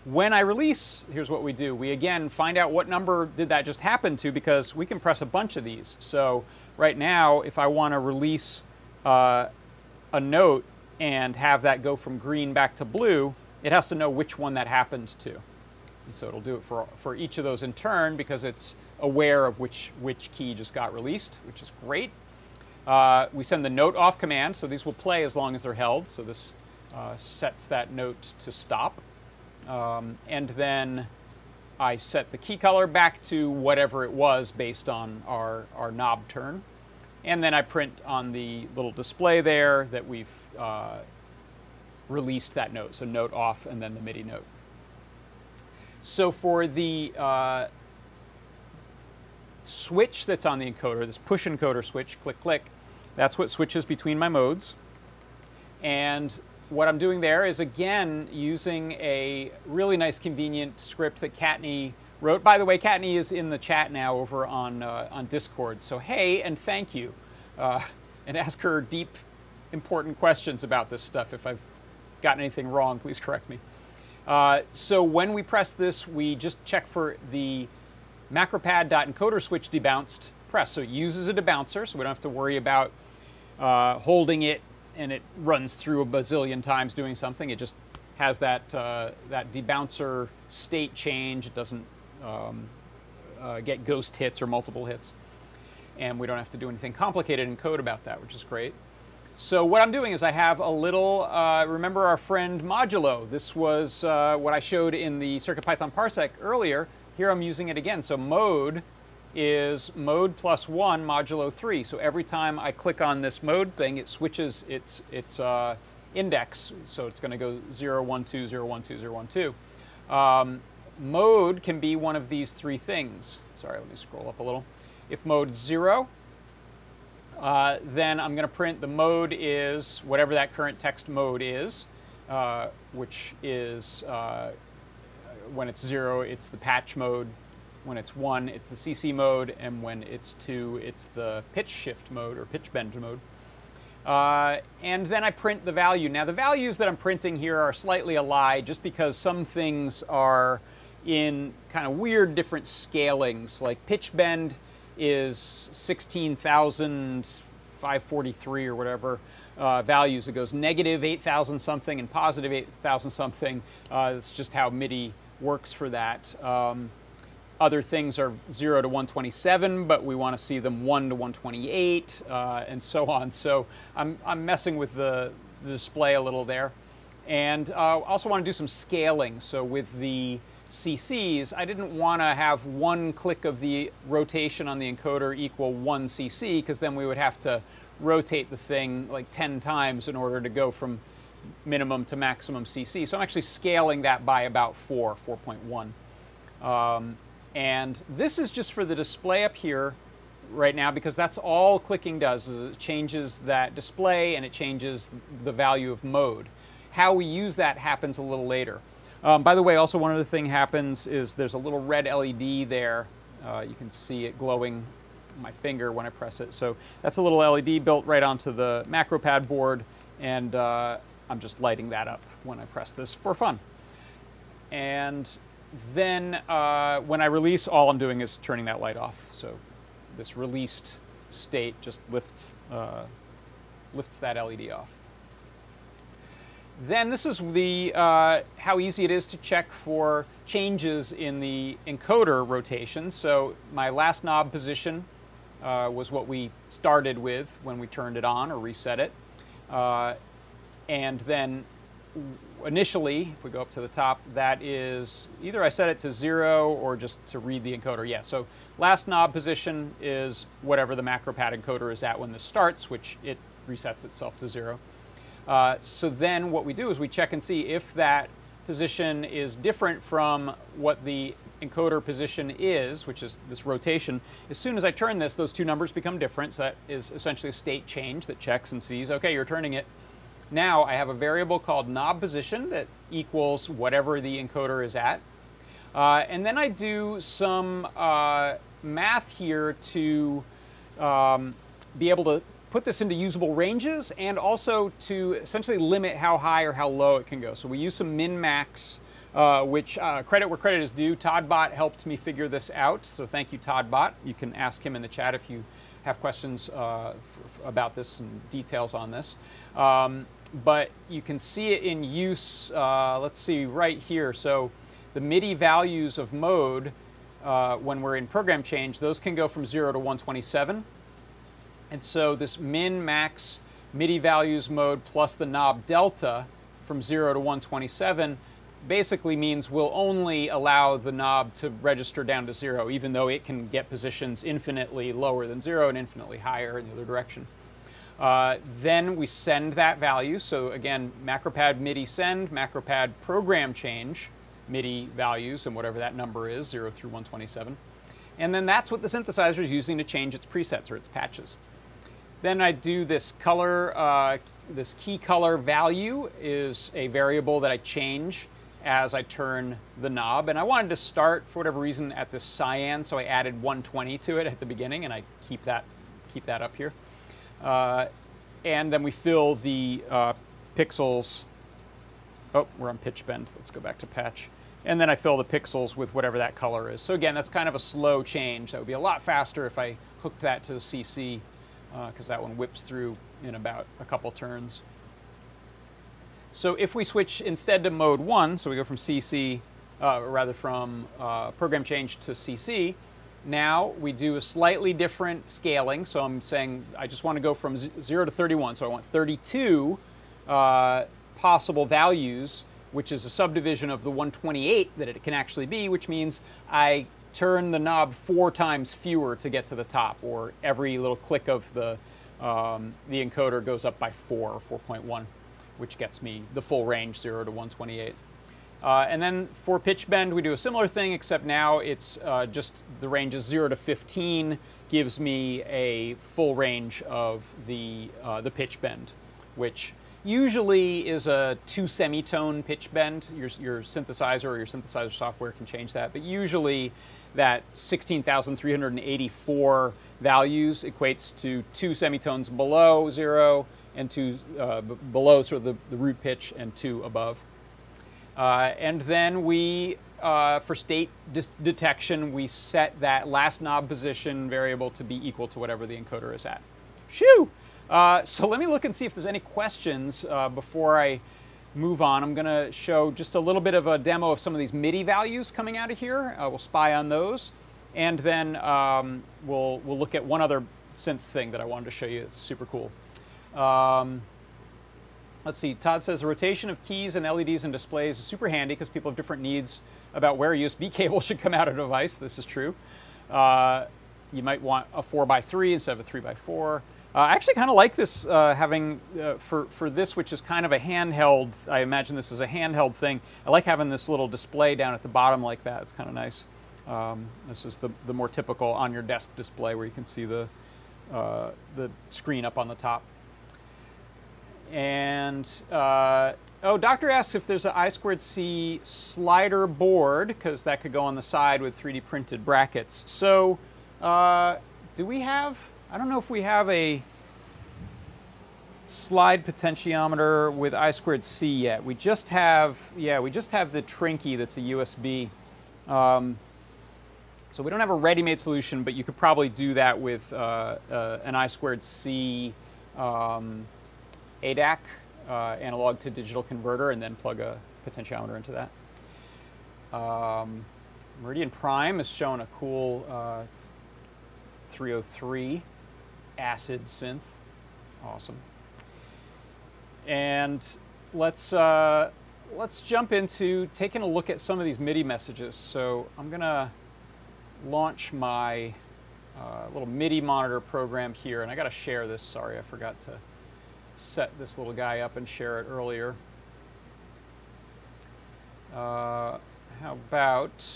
When I release, here's what we do. We again find out what number did that just happen to because we can press a bunch of these. So right now, if I want to release uh, a note and have that go from green back to blue, it has to know which one that happened to. And so it'll do it for, for each of those in turn because it's aware of which, which key just got released, which is great. Uh, we send the note off command, so these will play as long as they're held. So this uh, sets that note to stop. Um, and then I set the key color back to whatever it was based on our, our knob turn. And then I print on the little display there that we've uh, released that note. So note off and then the MIDI note. So for the uh, switch that's on the encoder, this push encoder switch, click, click, that's what switches between my modes. And what I'm doing there is again using a really nice convenient script that Kattni wrote. By the way, Kattni is in the chat now over on, uh, on Discord. So hey and thank you. Uh, and ask her deep, important questions about this stuff. If I've gotten anything wrong, please correct me. Uh, so when we press this, we just check for the macropad.encoder switch debounced press. So it uses a debouncer, so we don't have to worry about uh, holding it and it runs through a bazillion times doing something. It just has that, uh, that debouncer state change. It doesn't um, uh, get ghost hits or multiple hits. And we don't have to do anything complicated in code about that, which is great. So what I'm doing is I have a little, uh, remember our friend Modulo. This was uh, what I showed in the CircuitPython Parsec earlier. here I'm using it again. So mode is mode plus one modulo three. So every time I click on this mode thing, it switches its, its uh, index. So it's going to go 0, 1, 2, 0, 1, 2, 0, 1, 2. Um, mode can be one of these three things. Sorry, let me scroll up a little. If mode 0, uh, then I'm going to print the mode is whatever that current text mode is, uh, which is uh, when it's 0, it's the patch mode. When it's 1, it's the CC mode. And when it's 2, it's the pitch shift mode or pitch bend mode. Uh, and then I print the value. Now the values that I'm printing here are slightly a lie just because some things are in kind of weird different scalings. Like pitch bend is 16,543 or whatever uh, values. It goes negative 8,000 something and positive 8,000 something. Uh, it's just how MIDI works for that. Um, other things are 0 to 127, but we want to see them 1 to 128, uh, and so on. So I'm, I'm messing with the, the display a little there. And uh, also want to do some scaling. So with the CCs, I didn't want to have one click of the rotation on the encoder equal one CC, because then we would have to rotate the thing like 10 times in order to go from minimum to maximum CC. So I'm actually scaling that by about 4, 4.1. Um, and this is just for the display up here right now because that's all clicking does is it changes that display and it changes the value of mode. How we use that happens a little later. Um, by the way, also one other thing happens is there's a little red LED there. Uh, you can see it glowing my finger when I press it. So that's a little LED built right onto the MacroPad board and uh, I'm just lighting that up when I press this for fun. And then uh, when I release, all I'm doing is turning that light off. So this released state just lifts, uh, lifts that LED off. Then this is the uh, how easy it is to check for changes in the encoder rotation. So my last knob position uh, was what we started with when we turned it on or reset it. Uh, and then initially, if we go up to the top, that is either I set it to zero or just to read the encoder. Yeah, so last knob position is whatever the macro pad encoder is at when this starts, which it resets itself to zero. Uh, so then what we do is we check and see if that position is different from what the encoder position is, which is this rotation. As soon as I turn this, those two numbers become different. So that is essentially a state change that checks and sees, okay, you're turning it now I have a variable called knob position that equals whatever the encoder is at. Uh, and then I do some uh, math here to um, be able to put this into usable ranges and also to essentially limit how high or how low it can go. So we use some min-max, uh, which uh, credit where credit is due. todbot helped me figure this out, so thank you todbot. You can ask him in the chat if you have questions uh, about this and details on this. Um, but you can see it in use, uh, let's see, right here. So the MIDI values of mode, uh, when we're in program change, those can go from 0 to 127. And so this min max MIDI values mode plus the knob delta from 0 to 127 basically means we'll only allow the knob to register down to 0, even though it can get positions infinitely lower than 0 and infinitely higher in the other direction. Uh, then we send that value. So again, MacroPad MIDI send, MacroPad program change MIDI values and whatever that number is, 0 through 127. And then that's what the synthesizer is using to change its presets or its patches. Then I do this color, uh, this key color value is a variable that I change as I turn the knob. And I wanted to start, for whatever reason, at this cyan, so I added 120 to it at the beginning, and I keep that, keep that up here. Uh, and then we fill the uh, pixels. Oh, we're on pitch bend. Let's go back to patch. And then I fill the pixels with whatever that color is. So again, that's kind of a slow change. That would be a lot faster if I hooked that to the CC, because uh, that one whips through in about a couple turns. So if we switch instead to mode 1, so we go from CC, uh, or rather from uh, program change to CC, now we do a slightly different scaling. So I'm saying I just want to go from 0 to 31. So I want 32 uh, possible values which is a subdivision of the 128 that it can actually be, which means I turn the knob four times fewer to get to the top, or every little click of the, um, the encoder goes up by four, or 4.1, which gets me the full range, 0 to 128. Uh, and then for pitch bend, we do a similar thing, except now it's uh, just the range is 0 to 15 gives me a full range of the, uh, the pitch bend, which usually is a two semitone pitch bend. Your, your synthesizer or your synthesizer software can change that, but usually that 16,384 values equates to two semitones below zero and two uh, below sort of the, the root pitch and two above. Uh, and then we, uh, for state detection, we set that last knob position variable to be equal to whatever the encoder is at. Shoo! Uh, so let me look and see if there's any questions uh, before I move on. I'm going to show just a little bit of a demo of some of these MIDI values coming out of here. Uh, we'll spy on those. And then um, we'll, we'll look at one other synth thing that I wanted to show you. It's super cool. Um, Let's see, Tod says the rotation of keys and LEDs and displays is super handy because people have different needs about where a USB cable should come out of a device. This is true. Uh, you might want a 4x3 instead of a 3x4. Uh, I actually kind of like this uh, having, uh, for, for this which is kind of a handheld, I imagine this is a handheld thing, I like having this little display down at the bottom like that. It's kind of nice. Um, this is the, the more typical on your desk display where you can see the, uh, the screen up on the top. And uh, oh, Doctor asks if there's an I squared C slider board because that could go on the side with 3D printed brackets. So uh, do we have? I don't know if we have a slide potentiometer with I squared C yet. We just have, yeah, we just have the Trinkey that's a USB. Um, so we don't have a ready-made solution, but you could probably do that with uh, uh, an I squared C um, ADAC, uh, analog to digital converter, and then plug a potentiometer into that. Um, Meridian Prime has shown a cool uh, 303 acid synth. Awesome. And let's uh, let's jump into taking a look at some of these MIDI messages. So I'm gonna launch my uh, little MIDI monitor program here, and I got to share this. Sorry, I forgot to set this little guy up and share it earlier. Uh, how about,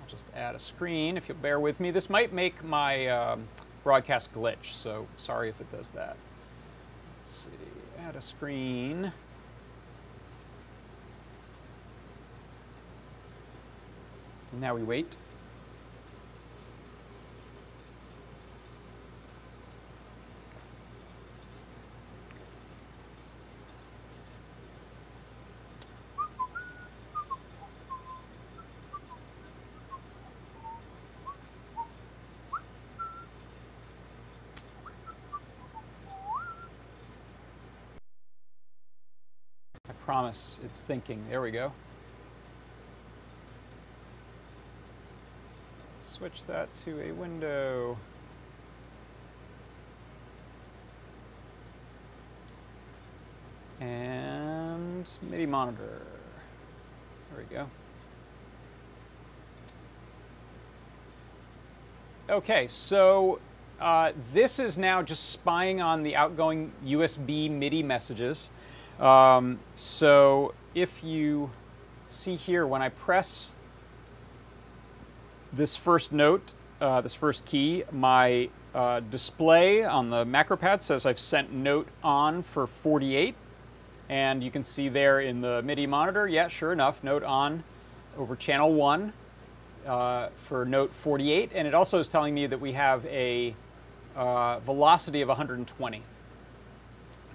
I'll just add a screen if you'll bear with me. This might make my um, broadcast glitch, so sorry if it does that. Let's see, add a screen. And now we wait. Promise it's thinking. There we go. switch that to a window. And MIDI monitor. There we go. Okay, so uh, this is now just spying on the outgoing USB MIDI messages. Um, so if you see here, when I press this first note, uh, this first key, my uh, display on the macro pad says I've sent note on for 48. And you can see there in the MIDI monitor, yeah, sure enough, note on over channel 1 uh, for note 48. And it also is telling me that we have a uh, velocity of 120.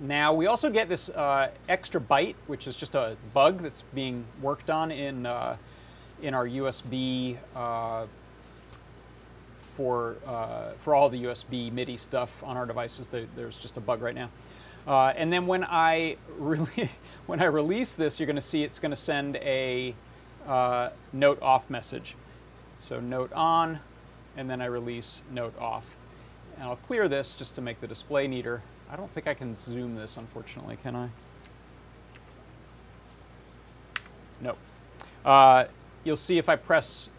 Now we also get this uh, extra byte, which is just a bug that's being worked on in uh, in our USB uh, for uh, for all the USB MIDI stuff on our devices. there's just a bug right now. Uh, and then when I really when I release this, you're going to see it's going to send a uh, note off message. So note on, and then I release note off. And I'll clear this just to make the display neater. I don't think I can zoom this, unfortunately, can I? No. Uh, you'll see if I press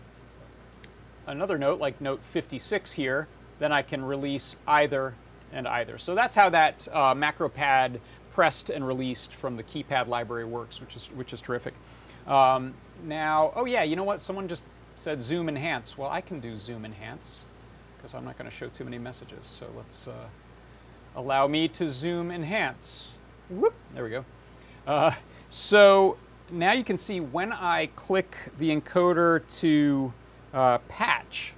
another note, like note 56 here, then I can release either and either. So that's how that uh, macro pad pressed and released from the keypad library works, which is, which is terrific. Um, now, oh yeah, you know what? Someone just said zoom enhance. Well, I can do zoom enhance because I'm not going to show too many messages. So let's uh, allow me to zoom enhance. Whoop, there we go. Uh, so now you can see when I click the encoder to uh, patch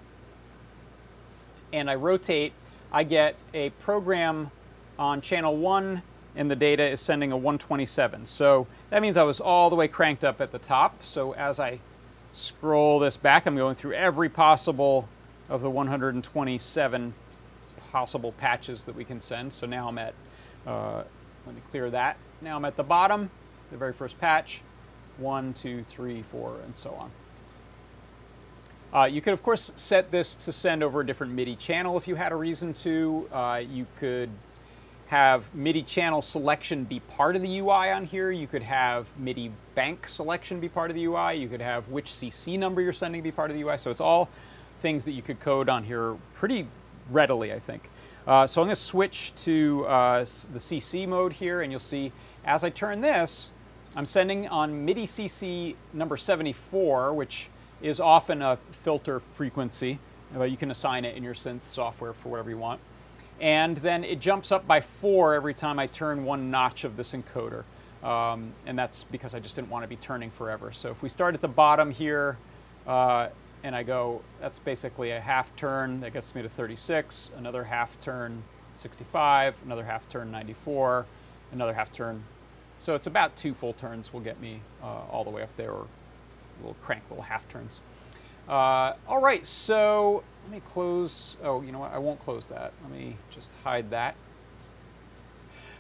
and I rotate, I get a program on channel 1 and the data is sending a 127. So that means I was all the way cranked up at the top. So as I scroll this back, I'm going through every possible of the 127 possible patches that we can send. So now I'm at, uh, let me clear that. Now I'm at the bottom, the very first patch, one, two, three, four, and so on. Uh, you could, of course, set this to send over a different MIDI channel if you had a reason to. Uh, you could have MIDI channel selection be part of the UI on here. You could have MIDI bank selection be part of the UI. You could have which CC number you're sending be part of the UI. So it's all things that you could code on here pretty readily, I think. Uh, so I'm going to switch to uh, the CC mode here, and you'll see as I turn this, I'm sending on MIDI CC number 74, which is often a filter frequency. But you can assign it in your synth software for whatever you want and then it jumps up by four every time I turn one notch of this encoder. Um, and that's because I just didn't want to be turning forever. So if we start at the bottom here, uh, and I go, that's basically a half turn, that gets me to 36, another half turn 65, another half turn 94, another half turn. So it's about two full turns will get me uh, all the way up there, or little crank little half turns. Uh, all right, so let me close. Oh, you know what? I won't close that. Let me just hide that.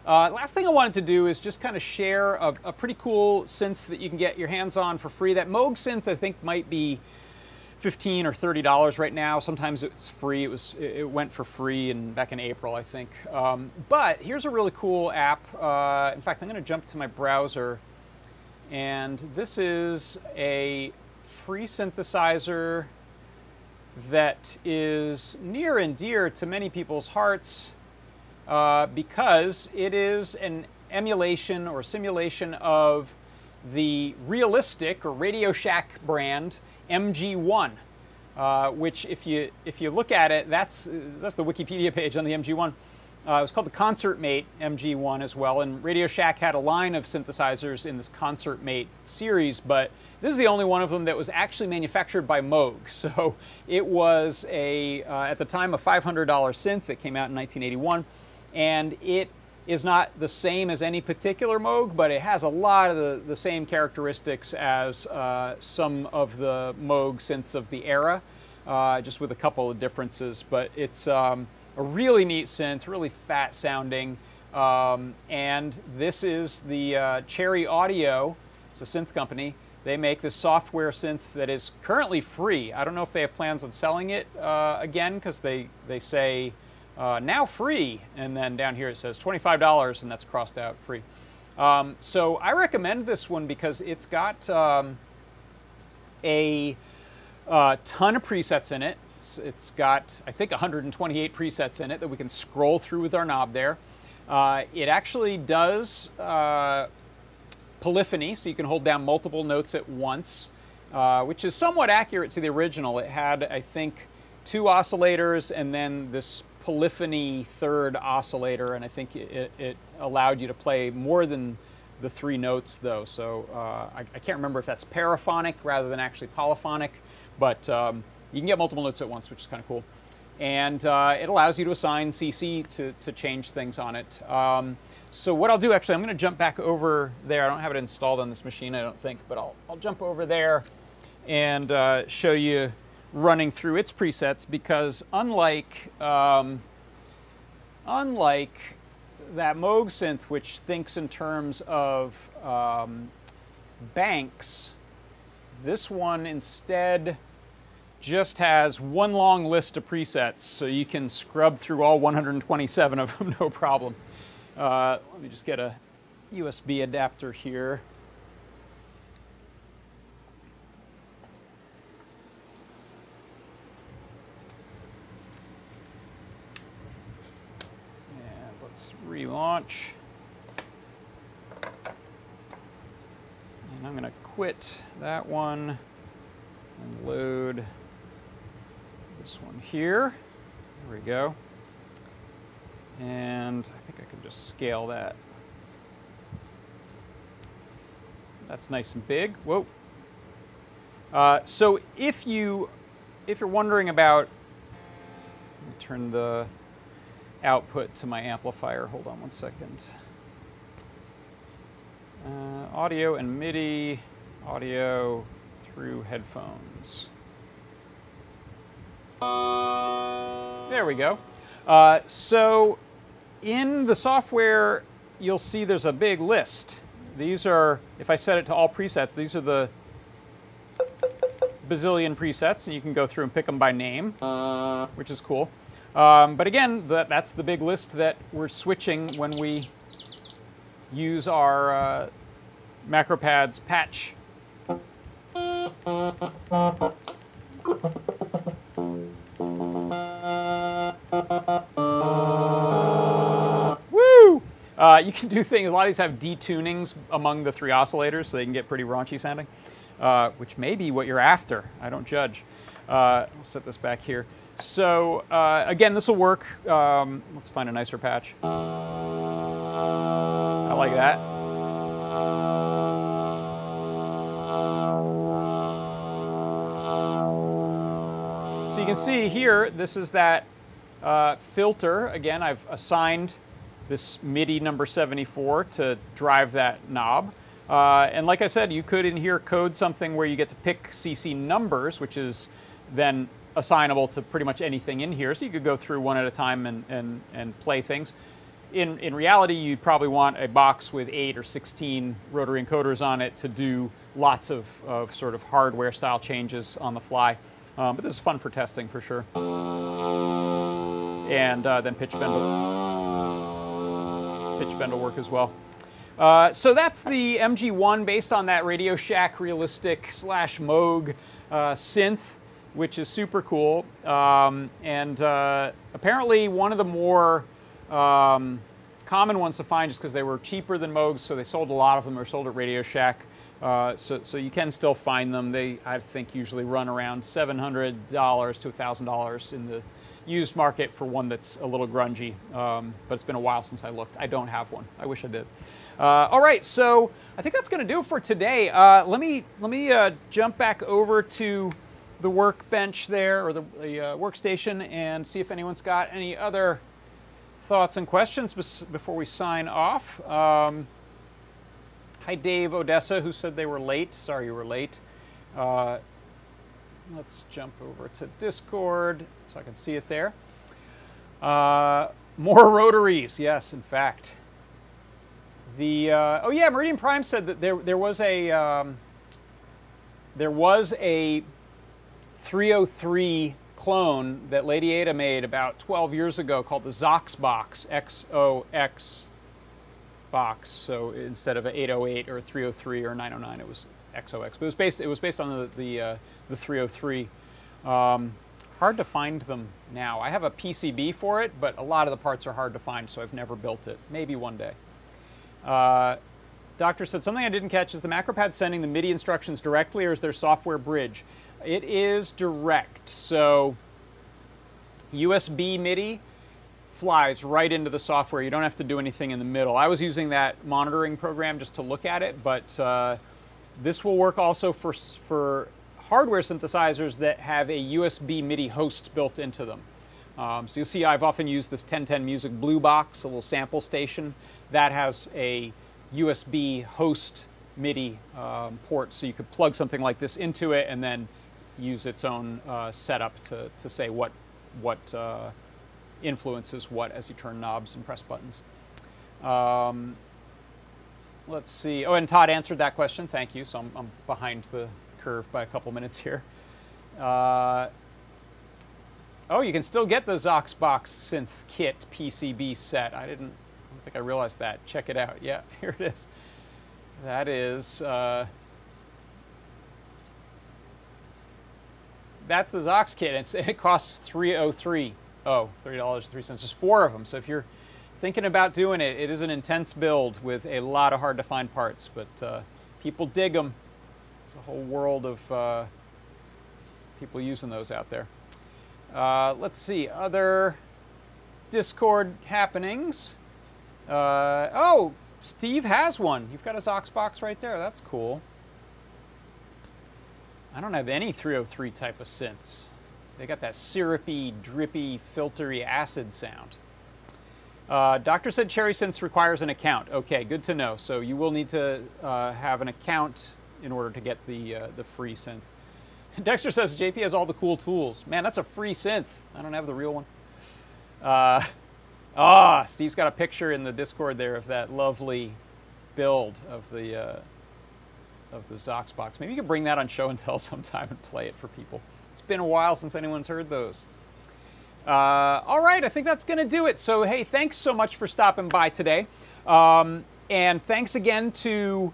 Uh, last thing I wanted to do is just kind of share a, a, pretty cool synth that you can get your hands on for free. That Moog synth I think might be 15 or 30 dollars right now. Sometimes it's free. It was it went for free and back in April I think. Um, but here's a really cool app. Uh, in fact, I'm going to jump to my browser, and this is a free synthesizer that is near and dear to many people's hearts uh, because it is an emulation or simulation of the realistic or Radio Shack brand MG1, uh, which if you if you look at it, that's that's the Wikipedia page on the MG1. Uh, it was called the Concert Mate MG1 as well, and Radio Shack had a line of synthesizers in this Concert Mate series, but this is the only one of them that was actually manufactured by Moog. So it was a, uh, at the time, a $500 synth that came out in 1981. And it is not the same as any particular Moog, but it has a lot of the, the same characteristics as uh, some of the Moog synths of the era, uh, just with a couple of differences. But it's um, a really neat synth, really fat sounding. Um, and this is the uh, Cherry Audio, it's a synth company, they make this software synth that is currently free. I don't know if they have plans on selling it uh, again because they, they say uh, now free, and then down here it says $25 and that's crossed out free. Um, so I recommend this one because it's got um, a uh, ton of presets in it. It's, it's got, I think, 128 presets in it that we can scroll through with our knob there. Uh, it actually does uh, polyphony, so you can hold down multiple notes at once, uh, which is somewhat accurate to the original. It had, I think, two oscillators and then this polyphony third oscillator, and I think it, it allowed you to play more than the three notes, though. So uh, I, I, can't remember if that's paraphonic rather than actually polyphonic, but um, you can get multiple notes at once, which is kind of cool. And uh, it allows you to assign CC to, to change things on it. Um, so what I'll do, actually, I'm going to jump back over there. I don't have it installed on this machine, I don't think, but I'll, I'll jump over there and uh, show you running through its presets because unlike, um, unlike that Moog synth, which thinks in terms of um, banks, this one instead just has one long list of presets, so you can scrub through all 127 of them no problem. Uh, let me just get a USB adapter here. Let's relaunch. And I'm going to quit that one and load this one here. There we go. And I think I can just scale that. That's nice and big. Whoa. Uh, so if you if you're wondering about turn the output to my amplifier. Hold on one second. Uh, audio and MIDI, audio through headphones. There we go. Uh, so in the software, you'll see there's a big list. These are, if I set it to all presets, these are the bazillion presets, and you can go through and pick them by name, which is cool. Um, but again, the, that's the big list that we're switching when we use our uh, MacroPads patch. Woo! Uh, you can do things, a lot of these have detunings among the three oscillators so they can get pretty raunchy sounding, uh, which may be what you're after. I don't judge. Uh, I'll set this back here. So uh, again, this will work. Um, let's find a nicer patch. I like that. So you can see here, this is that uh, filter. Again, I've assigned this MIDI number 74 to drive that knob. Uh, and like I said, you could in here code something where you get to pick CC numbers, which is then assignable to pretty much anything in here. So you could go through one at a time and, and, and play things. In, in reality, you'd probably want a box with 8 or 16 rotary encoders on it to do lots of, of sort of hardware style changes on the fly. Um, but this is fun for testing for sure. And uh, then pitch bend, will, pitch bend will work as well. Uh, so that's the MG1 based on that Radio Shack realistic slash Moog uh, synth which is super cool. Um, and uh, apparently one of the more um, common ones to find just because they were cheaper than Moogs, so they sold a lot of them or sold at Radio Shack. Uh, so, so you can still find them. They, I think, usually run around $700 to $1,000 in the used market for one that's a little grungy. Um, but it's been a while since I looked. I don't have one. I wish I did. Uh, all right, so I think that's going to do it for today. Uh, let me let me uh, jump back over to the workbench there or the, the uh, workstation and see if anyone's got any other thoughts and questions before we sign off. Um, hi, Dave Odessa, who said they were late. Sorry you were late. Uh, let's jump over to Discord so I can see it there. Uh, more rotaries, yes, in fact. The uh, oh yeah, Meridian Prime said that there there was a um, there was a 303 clone that Lady Ada made about 12 years ago called the Xox box, X-O-X box. So instead of an 808 or 303 or 909, it was XOX. But it was based, it was based on the, the, uh, the 303. Um, hard to find them now. I have a PCB for it, but a lot of the parts are hard to find, so I've never built it. Maybe one day. Uh, Doctor said, something I didn't catch is the MacroPad sending the MIDI instructions directly or is there software bridge? It is direct. So USB MIDI flies right into the software. You don't have to do anything in the middle. I was using that monitoring program just to look at it, but uh, this will work also for, for hardware synthesizers that have a USB MIDI host built into them. Um, so you'll see I've often used this 1010 Music Blue Box, a little sample station. That has a USB host MIDI um, port, so you could plug something like this into it and then use its own uh, setup to, to say what, what uh, influences what as you turn knobs and press buttons. Um, let's see. Oh, and Tod answered that question. Thank you. So I'm, I'm behind the curve by a couple minutes here. Uh, oh, you can still get the Xoxbox Synth Kit PCB set. I didn't I think I realized that. Check it out. Yeah, here it is. That is uh, that's the Zox kit. It's, it costs 303 oh $3.03. There's four of them. So if you're thinking about doing it. It is an intense build with a lot of hard to find parts, but uh, people dig them. There's a whole world of uh, people using those out there. Uh, let's see, other Discord happenings. Uh, oh, Steve has one. You've got his Zox box right there. That's cool. I don't have any 303 type of synths. They got that syrupy, drippy, filtery acid sound. Uh, doctor said Cherry Synths requires an account. Okay, good to know. So you will need to uh, have an account in order to get the uh, the free synth. Dexter says JP has all the cool tools. Man, that's a free synth. I don't have the real one. Uh, ah, Steve's got a picture in the Discord there of that lovely build of the uh, of the Zox box. Maybe you could bring that on show and tell sometime and play it for people. It's been a while since anyone's heard those. Uh, all right, I think that's going to do it. So, hey, thanks so much for stopping by today. Um, and thanks again to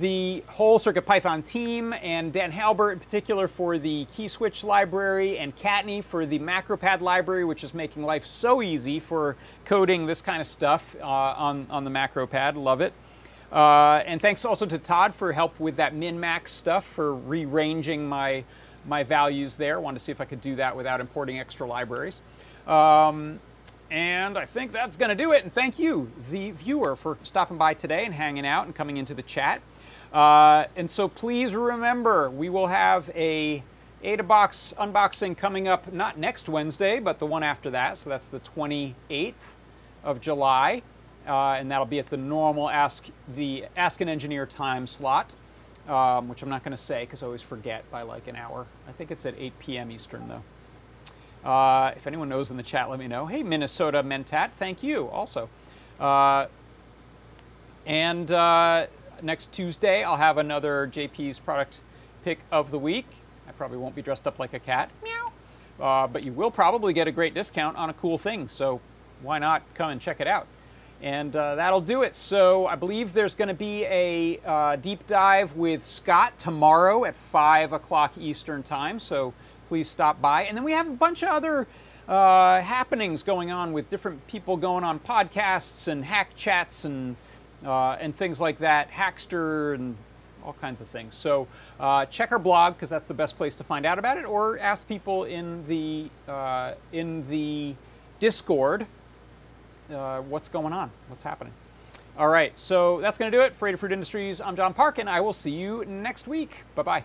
the whole CircuitPython team and Dan Halbert in particular for the key switch library and Kattni for the MacroPad library, which is making life so easy for coding this kind of stuff uh, on, on the MacroPad. Love it. Uh, and thanks also to Tod for help with that min-max stuff, for rearranging my, my values there. Wanted to see if I could do that without importing extra libraries. Um, and I think that's going to do it. And thank you, the viewer, for stopping by today and hanging out and coming into the chat. Uh, and so please remember, we will have a AdaBox unboxing coming up not next Wednesday, but the one after that. So that's the 28th of July uh, and that'll be at the normal Ask the Ask an Engineer time slot, um, which I'm not going to say because I always forget by like an hour. I think it's at 8 p.m. Eastern though. Uh, if anyone knows in the chat, let me know. Hey, Minnesota Mentat, thank you also. Uh, and uh, next Tuesday, I'll have another JP's product pick of the week. I probably won't be dressed up like a cat. Meow. Uh, but you will probably get a great discount on a cool thing, so why not come and check it out? And uh, that'll do it. So I believe there's going to be a uh, deep dive with Scott tomorrow at 5 o'clock Eastern Time. So please stop by. And then we have a bunch of other uh, happenings going on with different people going on podcasts and hack chats and, uh, and things like that, Hackster and all kinds of things. So uh, check our blog because that's the best place to find out about it, or ask people in the, uh, in the Discord uh, what's going on, what's happening. All right, so that's going to do it for Adafruit Industries. I'm John Park, and I will see you next week. Bye bye.